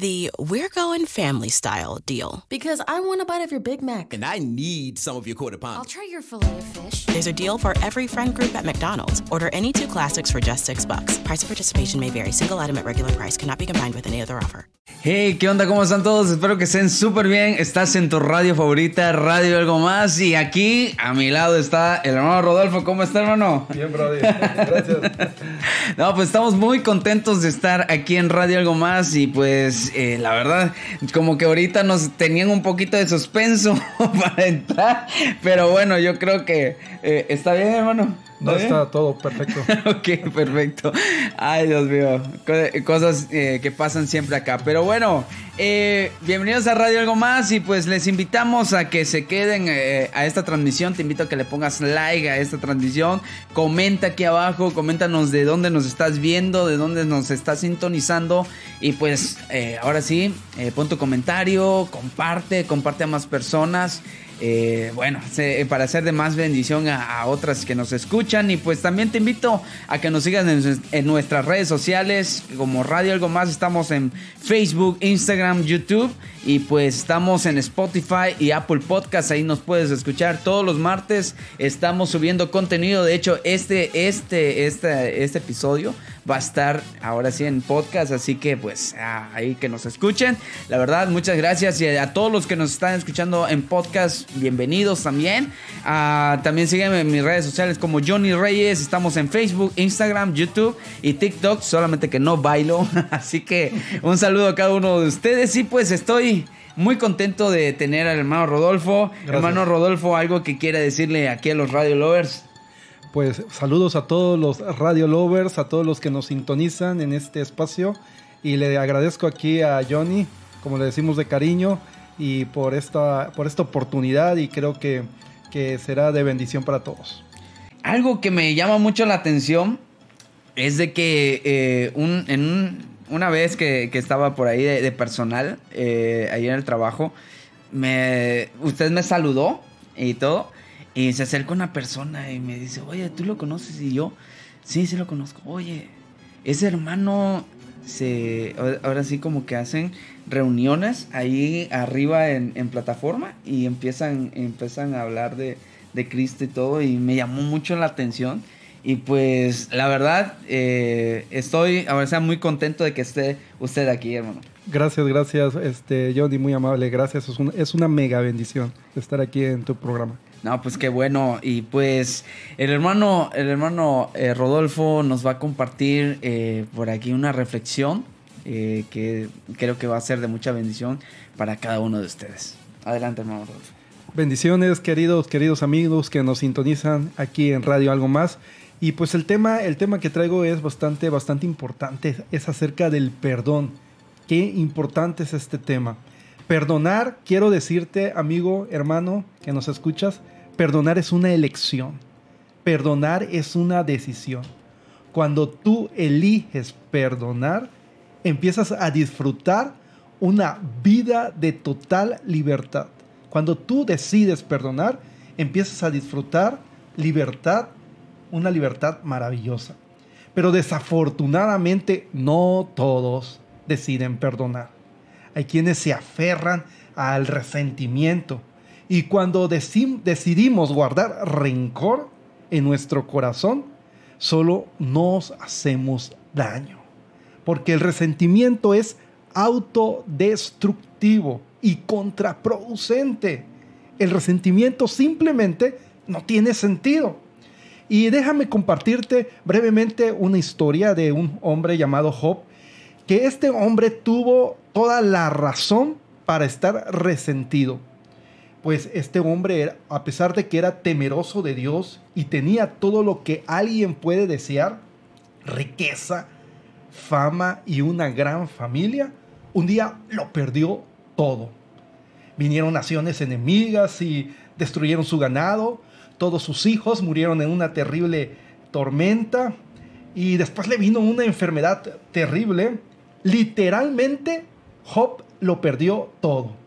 the We're Going Family Style deal. Because I want a bite of your Big Mac. And I need some of your quarter I'll pound. try your filet of fish. There's a deal for every friend group at McDonald's. Order any two classics for just six bucks. Price of participation may vary. Single item at regular price cannot be combined with any other offer. Hey, ¿qué onda? ¿Cómo están todos? Espero que estén súper bien. Estás en tu radio favorita, Radio Algo Más. Y aquí a mi lado está el hermano Rodolfo. ¿Cómo está, hermano? Bien, Brody. Gracias. No, pues estamos muy contentos de estar aquí en Radio Algo Más. Y pues, eh, la verdad, como que ahorita nos tenían un poquito de suspenso para entrar. Pero bueno, yo creo que eh, está bien, hermano. No bien? está todo perfecto. ok, perfecto. Ay, Dios mío. Co- Cosas eh, que pasan siempre acá. Pero bueno, eh, bienvenidos a Radio Algo Más y pues les invitamos a que se queden eh, a esta transmisión. Te invito a que le pongas like a esta transmisión. Comenta aquí abajo, coméntanos de dónde nos estás viendo, de dónde nos estás sintonizando. Y pues eh, ahora sí, eh, pon tu comentario, comparte, comparte a más personas. Eh, bueno, se- para hacer de más bendición a, otras que nos escuchan. Y pues también te invito a que nos sigan en, en nuestras redes sociales, como Radio Algo Más. Estamos en Facebook, Instagram, YouTube. Y pues estamos en Spotify y Apple Podcast. Ahí nos puedes escuchar todos los martes. Estamos subiendo contenido. De hecho, este, este, este, este episodio va a estar ahora sí en podcast. Así que pues ah, ahí que nos escuchen. La verdad, muchas gracias. Y a todos los que nos están escuchando en podcast, bienvenidos también. Ah, también sígueme en mis redes sociales como Johnny Reyes. Estamos en Facebook, Instagram, YouTube y TikTok. Solamente que no bailo. Así que un saludo a cada uno de ustedes. Y pues estoy muy contento de tener al hermano Rodolfo. Gracias. Hermano Rodolfo, algo que quiera decirle aquí a los Radio Lovers. Pues saludos a todos los radio lovers, a todos los que nos sintonizan en este espacio. Y le agradezco aquí a Johnny, como le decimos de cariño, y por esta, por esta oportunidad. Y creo que, que será de bendición para todos. Algo que me llama mucho la atención es de que eh, un- en un- una vez que, que estaba por ahí de, personal, eh, ahí en el trabajo, me, usted me saludó y todo, y se acerca una persona y me dice, oye, ¿tú lo conoces? Y yo, sí, sí lo conozco. Oye, ese hermano se, ahora sí como que hacen reuniones ahí arriba en, plataforma y empiezan, empiezan a hablar de, de Cristo y todo y me llamó mucho la atención y pues la verdad eh, estoy ahora sea muy contento de que esté usted aquí hermano. Gracias, gracias, este, Johnny, muy amable. Gracias. Es, un- es una mega bendición estar aquí en tu programa. No, pues qué bueno. Y pues el hermano, el hermano eh, Rodolfo nos va a compartir eh, por aquí una reflexión eh, que creo que va a ser de mucha bendición para cada uno de ustedes. Adelante, hermano Rodolfo. Bendiciones, queridos, queridos amigos que nos sintonizan aquí en Radio Algo Más. Y pues el tema, el tema que traigo es bastante, bastante importante. Es acerca del perdón. Qué importante es este tema. Perdonar, quiero decirte, amigo, hermano, que nos escuchas, perdonar es una elección. Perdonar es una decisión. Cuando tú eliges perdonar, empiezas a disfrutar una vida de total libertad. Cuando tú decides perdonar, empiezas a disfrutar libertad, una libertad maravillosa. Pero desafortunadamente no todos deciden perdonar. Hay quienes se aferran al resentimiento. Y cuando deci- decidimos guardar rencor en nuestro corazón, solo nos hacemos daño. Porque el resentimiento es autodestructivo y contraproducente. El resentimiento simplemente no tiene sentido. Y déjame compartirte brevemente una historia de un hombre llamado Job, que este hombre tuvo toda la razón para estar resentido. Pues este hombre, a pesar de que era temeroso de Dios y tenía todo lo que alguien puede desear, riqueza, fama y una gran familia, un día lo perdió todo. Vinieron naciones enemigas y destruyeron su ganado. Todos sus hijos murieron en una terrible tormenta. Y después le vino una enfermedad terrible. Literalmente, Job lo perdió todo.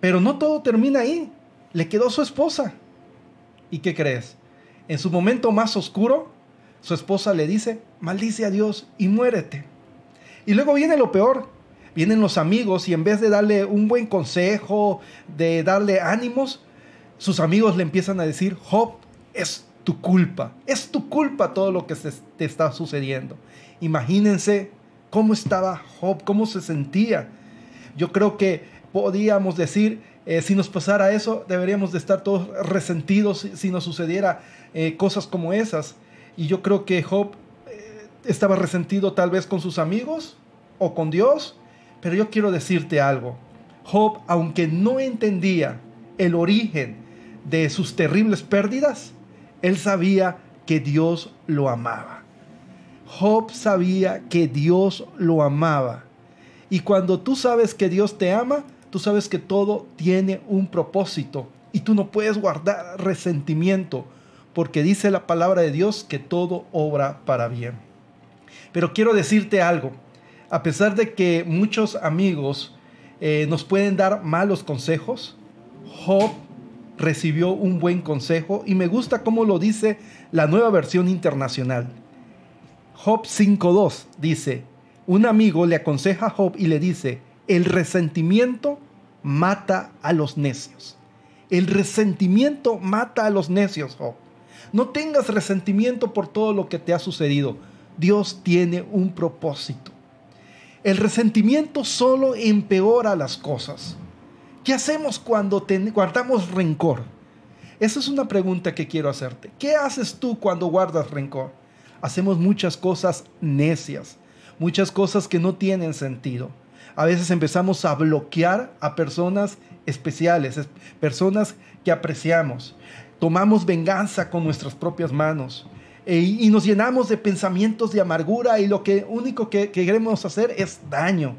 Pero no todo termina ahí. Le quedó su esposa. ¿Y qué crees? En su momento más oscuro, su esposa le dice, maldice a Dios y muérete. Y luego viene lo peor. Vienen los amigos y en vez de darle un buen consejo, de darle ánimos, sus amigos le empiezan a decir, Job, es tu culpa, es tu culpa todo lo que te está sucediendo. Imagínense cómo estaba Job, cómo se sentía. Yo creo que podíamos decir, eh, si nos pasara eso, deberíamos de estar todos resentidos si, nos sucediera eh, cosas como esas. Y yo creo que Job eh, estaba resentido tal vez con sus amigos o con Dios, pero yo quiero decirte algo. Job, aunque no entendía el origen de sus terribles pérdidas, él sabía que Dios lo amaba. Job sabía que Dios lo amaba. Y cuando tú sabes que Dios te ama, tú sabes que todo tiene un propósito y tú no puedes guardar resentimiento porque dice la palabra de Dios que todo obra para bien. Pero quiero decirte algo, a pesar de que muchos amigos eh, nos pueden dar malos consejos, Job recibió un buen consejo y me gusta cómo lo dice la nueva versión internacional. Job 5.2 dice, un amigo le aconseja a Job y le dice, el resentimiento mata a los necios. El resentimiento mata a los necios, Job. No tengas resentimiento por todo lo que te ha sucedido. Dios tiene un propósito. El resentimiento solo empeora las cosas. ¿Qué hacemos cuando guardamos rencor? Esa es una pregunta que quiero hacerte. ¿Qué haces tú cuando guardas rencor? Hacemos muchas cosas necias, muchas cosas que no tienen sentido. A veces empezamos a bloquear a personas especiales, personas que apreciamos. Tomamos venganza con nuestras propias manos e, y nos llenamos de pensamientos de amargura y lo único que, queremos hacer es daño.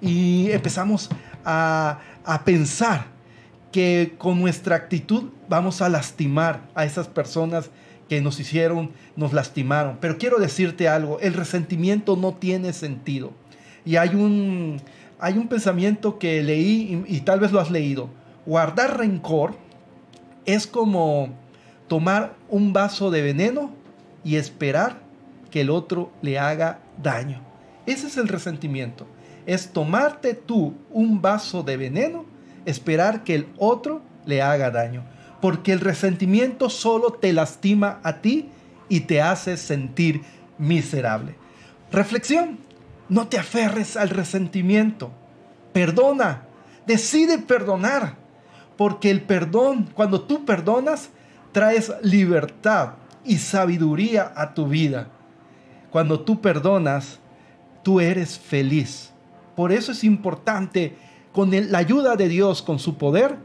Y empezamos a, a pensar que con nuestra actitud vamos a lastimar a esas personas que nos hicieron, nos lastimaron. Pero quiero decirte algo, el resentimiento no tiene sentido. Y hay un, hay un pensamiento que leí y, y tal vez lo has leído. Guardar rencor es como tomar un vaso de veneno y esperar que el otro le haga daño. Ese es el resentimiento. Es tomarte tú un vaso de veneno, esperar que el otro le haga daño. Porque el resentimiento solo te lastima a ti y te hace sentir miserable. Reflexión. No te aferres al resentimiento. Perdona. Decide perdonar. Porque el perdón, cuando tú perdonas, traes libertad y sabiduría a tu vida. Cuando tú perdonas, tú eres feliz. Por eso es importante, con la ayuda de Dios, con su poder,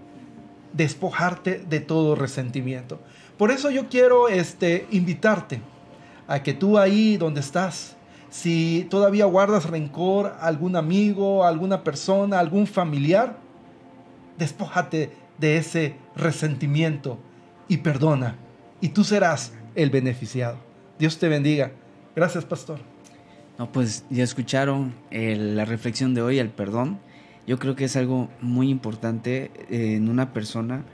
despojarte de todo resentimiento. Por eso yo quiero este, invitarte a que tú ahí donde estás, si todavía guardas rencor a algún amigo, a alguna persona, a algún familiar, despójate de ese resentimiento y perdona. Y tú serás el beneficiado. Dios te bendiga. Gracias, pastor. No, pues ya escucharon la reflexión de hoy, el perdón. Yo creo que es algo muy importante eh, en una persona.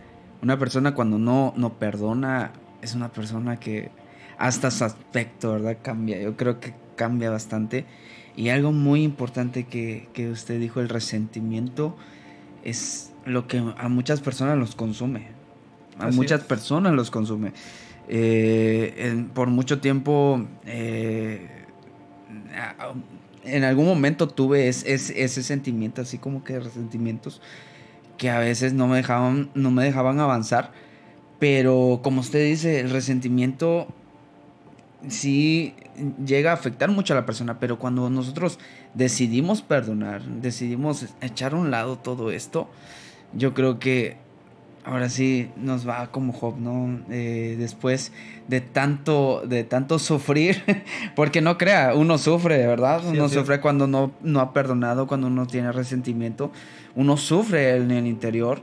Una persona cuando no, no perdona es una persona que hasta su aspecto, ¿verdad? Cambia. Yo creo que cambia bastante. Y algo muy importante que, que usted dijo, el resentimiento, es lo que a muchas personas los consume. A muchas personas los consume. Eh, por mucho tiempo, eh, en algún momento tuve ese sentimiento, así como que resentimientos, que a veces no me dejaban, no me dejaban avanzar. Pero como usted dice, el resentimiento sí llega a afectar mucho a la persona, pero cuando nosotros decidimos perdonar, decidimos echar a un lado todo esto, yo creo que ahora sí nos va como Job, ¿no? Eh, después de tanto, de tanto sufrir, porque no crea, uno sufre, de verdad, uno sufre cuando no, no ha perdonado, cuando uno tiene resentimiento, uno sufre en el interior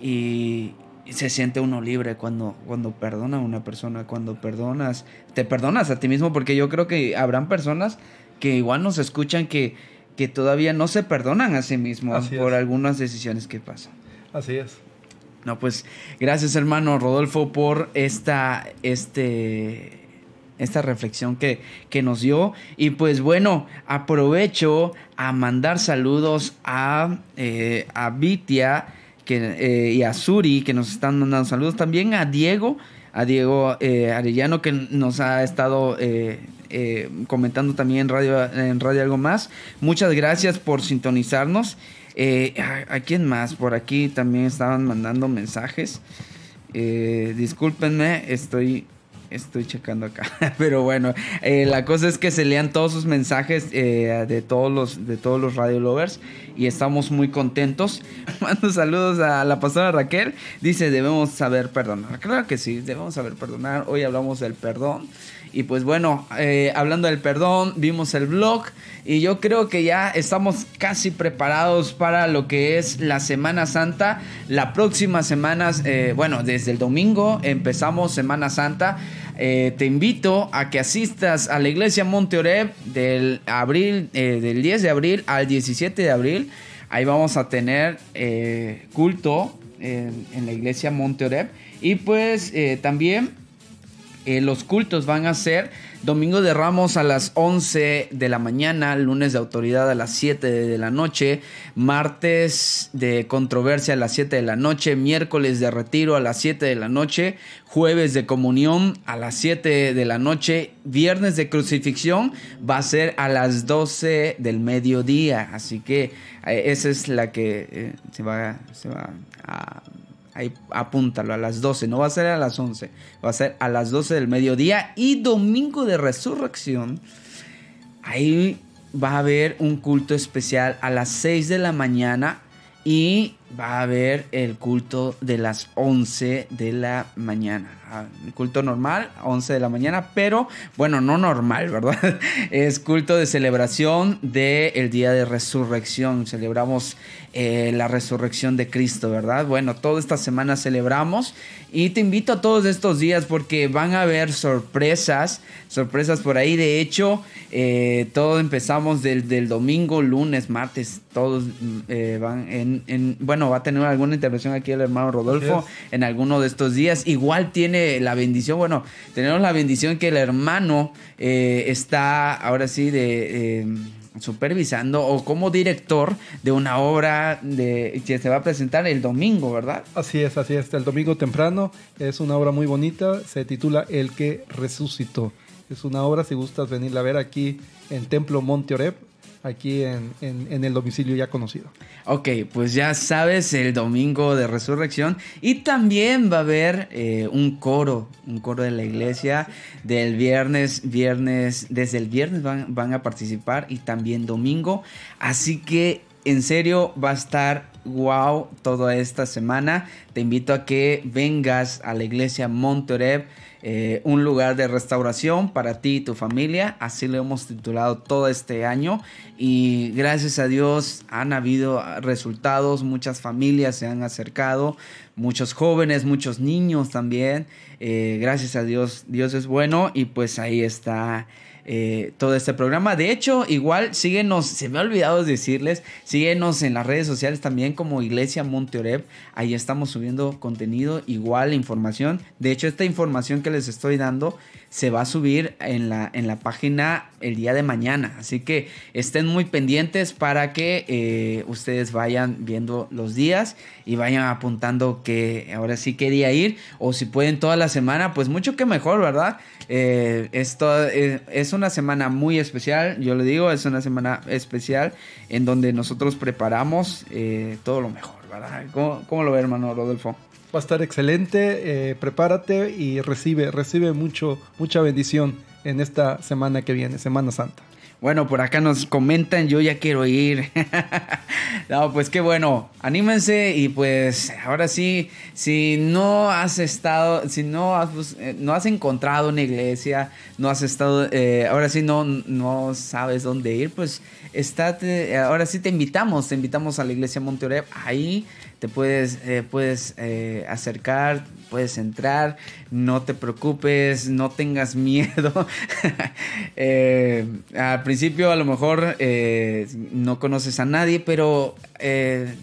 y, se siente uno libre cuando, cuando perdona a una persona, cuando perdonas, te perdonas a ti mismo, porque yo creo que habrán personas que igual nos escuchan que, que todavía no se perdonan a sí mismos por algunas decisiones que pasan. Así es. No, pues gracias hermano Rodolfo por esta, este, esta reflexión que, que nos dio. Y pues bueno, aprovecho a mandar saludos a, eh, a Vitia eh, y a Suri que nos están mandando saludos. También a Diego, a Diego eh, Arellano que nos ha estado eh, eh, comentando también en Radio, en Radio Algo Más. Muchas gracias por sintonizarnos. ¿a, a quién más? Por aquí también estaban mandando mensajes. Discúlpenme, estoy, estoy checando acá. Pero bueno, eh, la cosa es que se lean todos sus mensajes eh, de todos los de todos los radio lovers y estamos muy contentos. Mando saludos a la pastora Raquel. Dice, debemos saber perdonar. Claro que sí, debemos saber perdonar. Hoy hablamos del perdón. Y pues bueno, eh, hablando del perdón, vimos el blog y yo creo que ya estamos casi preparados para lo que es la Semana Santa. La próxima semana, bueno, desde el domingo empezamos Semana Santa. Eh, te invito a que asistas a la iglesia Monte Oreb del, abril, eh, del 10 de abril al 17 de abril. Ahí vamos a tener eh, culto en, la iglesia Monte Oreb. Y pues también eh, los cultos van a ser domingo de Ramos a las 11 de la mañana, lunes de autoridad a las 7 de la noche, martes de controversia a las 7 de la noche, miércoles de retiro a las 7 de la noche, jueves de comunión a las 7 de la noche, viernes de crucifixión va a ser a las 12 del mediodía. Así que eh, esa es la que eh, se va, se va a Ahí apúntalo a las 12, no va a ser a las 11, va a ser a las 12 del mediodía y domingo de resurrección. Ahí va a haber un culto especial a las 6 de la mañana y va a haber el culto de las 11 de la mañana. Ah, El culto normal, 11 de la mañana, pero bueno, no normal, ¿verdad? Es culto de celebración del día de resurrección. Celebramos eh, la resurrección de Cristo, ¿verdad? Bueno, toda esta semana celebramos y te invito a todos estos días porque van a haber sorpresas, sorpresas por ahí. De hecho, eh, todo empezamos del, domingo, lunes, martes, todos mm, eh, van en, va a tener alguna intervención aquí el hermano Rodolfo en alguno de estos días. Igual tiene la bendición, bueno, tenemos la bendición que el hermano eh, está ahora sí de... eh, supervisando o como director de una obra de que se va a presentar el domingo, ¿verdad? Así es, así es. El domingo temprano es una obra muy bonita. Se titula El que resucitó. Es una obra, si gustas venirla a ver aquí en Templo Monte Oreb, aquí en, en- en el domicilio ya conocido. Ok, pues ya sabes, el domingo de resurrección. Y también va a haber eh, un coro, un coro de la iglesia del viernes, viernes, desde el viernes van, van a participar y también domingo. Así que en serio va a estar wow toda esta semana. Te invito a que vengas a la iglesia Monte Oreb, eh, un lugar de restauración para ti y tu familia. Así lo hemos titulado todo este año. Y gracias a Dios han habido resultados. Muchas familias se han acercado. Muchos jóvenes, muchos niños también. Eh, gracias a Dios, Dios es bueno. Y pues ahí está eh, todo este programa. De hecho, igual síguenos, se me ha olvidado decirles, síguenos en las redes sociales también como Iglesia Monte Oreb. Ahí estamos subiendo contenido, igual información. De hecho, esta información que les estoy dando se va a subir en la, en la página el día de mañana. Así que estén muy pendientes para que eh, ustedes vayan viendo los días y vayan apuntando que ahora sí qué día ir. O si pueden toda la semana, pues mucho que mejor, ¿verdad? Eh, esto eh, es semana muy especial, yo le digo, es una semana especial en donde nosotros preparamos eh, todo lo mejor, ¿verdad? ¿Cómo, cómo lo ve, hermano Rodolfo? Va a estar excelente, eh, prepárate y recibe, recibe mucho, mucha bendición en esta semana que viene, Semana Santa. Bueno, por acá nos comentan, yo ya quiero ir. no, pues qué bueno, anímense y pues ahora sí, si no has estado, si no has, bus- eh, no has encontrado una iglesia, no has estado, eh, ahora sí no, no sabes dónde ir, pues estate, ahora sí te invitamos, te invitamos a la iglesia Monte Oreb, ahí te puedes, eh, puedes eh, acercar, puedes entrar, no te preocupes, no tengas miedo. Eh, al principio a lo mejor eh, no conoces a nadie, pero eh,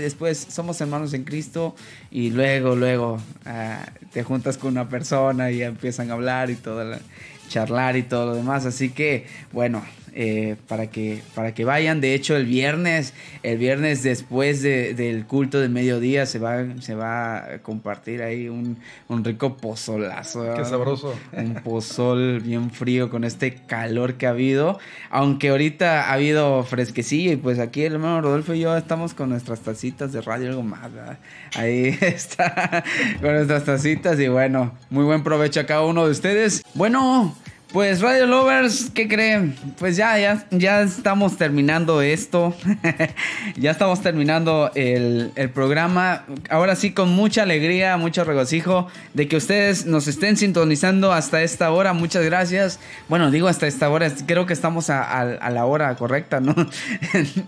después somos hermanos en Cristo y luego, luego ah, te juntas con una persona y ya empiezan a hablar y todo. la- charlar y todo lo demás. Así que, bueno, eh, para, que, para que vayan. De hecho, el viernes, el viernes después de- del culto de mediodía se va, se va a compartir ahí un, un rico pozolazo. Qué sabroso. Un pozol bien frío con este calor que ha habido. Aunque ahorita ha habido fresquecillo y pues aquí el hermano Rodolfo y yo estamos con nuestras tacitas de radio algo más. ¿verdad? Ahí está con nuestras tacitas y bueno, muy buen provecho a cada uno de ustedes. Bueno. Pues Radio Lovers, ¿qué creen? Pues ya, ya, ya estamos terminando esto. ya estamos terminando el, el programa. Ahora sí, con mucha alegría, mucho regocijo de que ustedes nos estén sintonizando hasta esta hora. Muchas gracias. Bueno, digo hasta esta hora, creo que estamos a, a- a la hora correcta, ¿no?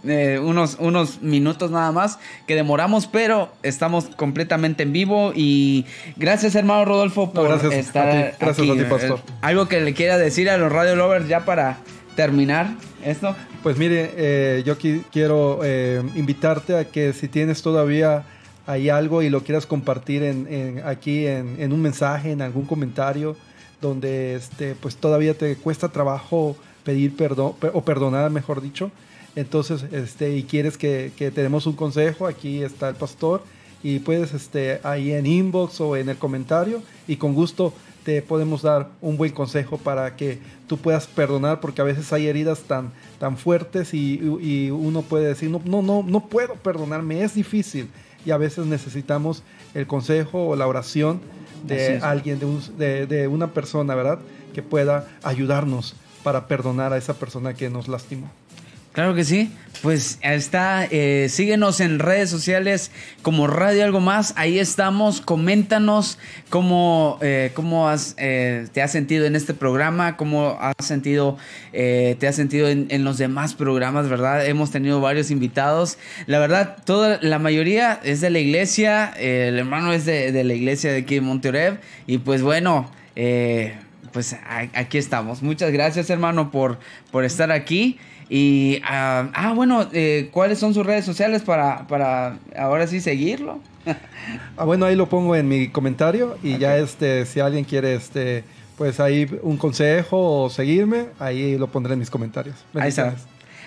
Eh, unos, unos minutos nada más que demoramos, pero estamos completamente en vivo. Y gracias, hermano Rodolfo, por gracias a estar ti. Gracias aquí. a ti, pastor. Algo que le decir a los Radio Lovers ya para terminar esto. Pues mire, eh, yo qui- quiero eh, invitarte a que si tienes todavía ahí algo y lo quieras compartir en, en- aquí en, en un mensaje, en algún comentario, donde este, pues todavía te cuesta trabajo pedir perdón pe- o perdonar, mejor dicho. Entonces, este, y quieres que, que te demos un consejo, aquí está el pastor y puedes este, ahí en inbox o en el comentario y con gusto te podemos dar un buen consejo para que tú puedas perdonar porque a veces hay heridas tan, tan fuertes y, y uno puede decir, no, no, no, no puedo perdonarme, es difícil y a veces necesitamos el consejo o la oración de alguien, de, un- de- de una persona, ¿verdad? Que pueda ayudarnos para perdonar a esa persona que nos lastimó. Claro que sí. Pues está, eh, síguenos en redes sociales como Radio Algo Más. Ahí estamos. Coméntanos cómo, eh, cómo has, eh, te has sentido en este programa, cómo has sentido, eh, te has sentido en, los demás programas, ¿verdad? Hemos tenido varios invitados. La verdad, toda la mayoría es de la iglesia. eh, el hermano es de, de la iglesia de aquí en Monterrey. Y pues bueno, eh, pues aquí estamos. Muchas gracias, hermano, por, por estar aquí. Y, ah, ah, bueno, eh, ¿cuáles son sus redes sociales para, para ahora sí seguirlo? Ah, bueno, ahí lo pongo en mi comentario y ya este, si alguien quiere este, pues ahí un consejo o seguirme, ahí lo pondré en mis comentarios. Ahí está.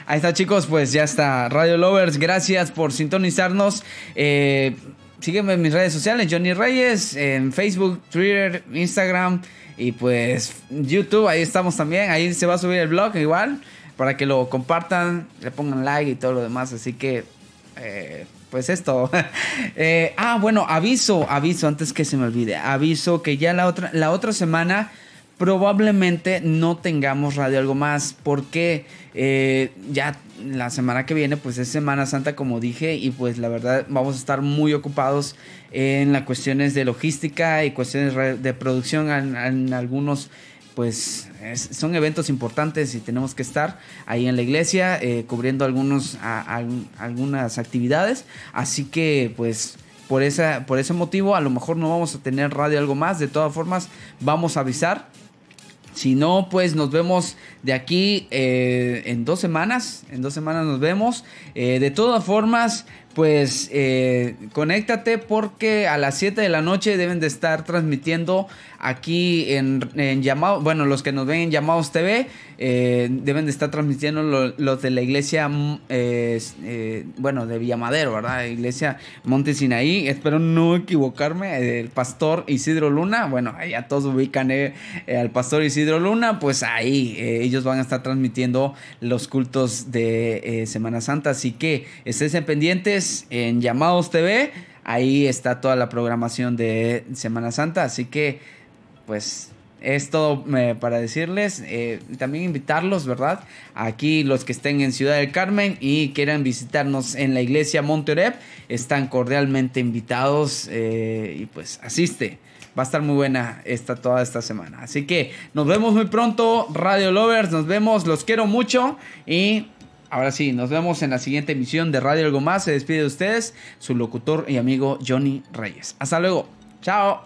Ahí está, chicos, pues ya está. Radio Lovers, gracias por sintonizarnos. Eh, sígueme en mis redes sociales, Johnny Reyes, en Facebook, Twitter, Instagram y pues YouTube, ahí estamos también. Ahí se va a subir el blog igual para que lo compartan, le pongan like y todo lo demás. Así que, eh, pues esto. Eh, ah, bueno, aviso, aviso, antes que se me olvide. Aviso que ya la otra, la otra semana probablemente no tengamos radio algo más porque eh, ya la semana que viene pues es Semana Santa como dije y pues la verdad vamos a estar muy ocupados en las cuestiones de logística y cuestiones de producción en, en algunos pues es- son eventos importantes y tenemos que estar ahí en la iglesia eh, cubriendo algunos algunas actividades. Así que pues por, esa, por ese motivo a lo mejor no vamos a tener radio algo más. De todas formas vamos a avisar si no, pues nos vemos de aquí eh, en dos semanas. En dos semanas nos vemos. Eh, de todas formas, pues eh, conéctate porque a las 7 de la noche deben de estar transmitiendo aquí en, en Llamados. Bueno, los que nos ven en Llamados TV eh, deben de estar transmitiendo lo- los de la iglesia, mm, eh, bueno, de Villamadero, ¿verdad? Iglesia Monte Sinaí. Espero no equivocarme. El pastor Isidro Luna. Bueno, ya todos ubican al pastor Isidro Luna. Pues ahí ellos van a estar transmitiendo los cultos de Semana Santa. Así que estén pendientes en Llamados TV. Ahí está toda la programación de Semana Santa. Así que, pues, es todo eh, para decirles. eh, también invitarlos, ¿verdad? Aquí los que estén en Ciudad del Carmen y quieran visitarnos en la iglesia Monterep, están cordialmente invitados. eh, y pues, asiste. Va a estar muy buena esta, toda esta semana. Así que nos vemos muy pronto, Radio Lovers. Nos vemos, los quiero mucho. Y ahora sí, nos vemos en la siguiente emisión de Radio Algo Más. Se despide de ustedes su locutor y amigo Johnny Reyes. Hasta luego. Chao.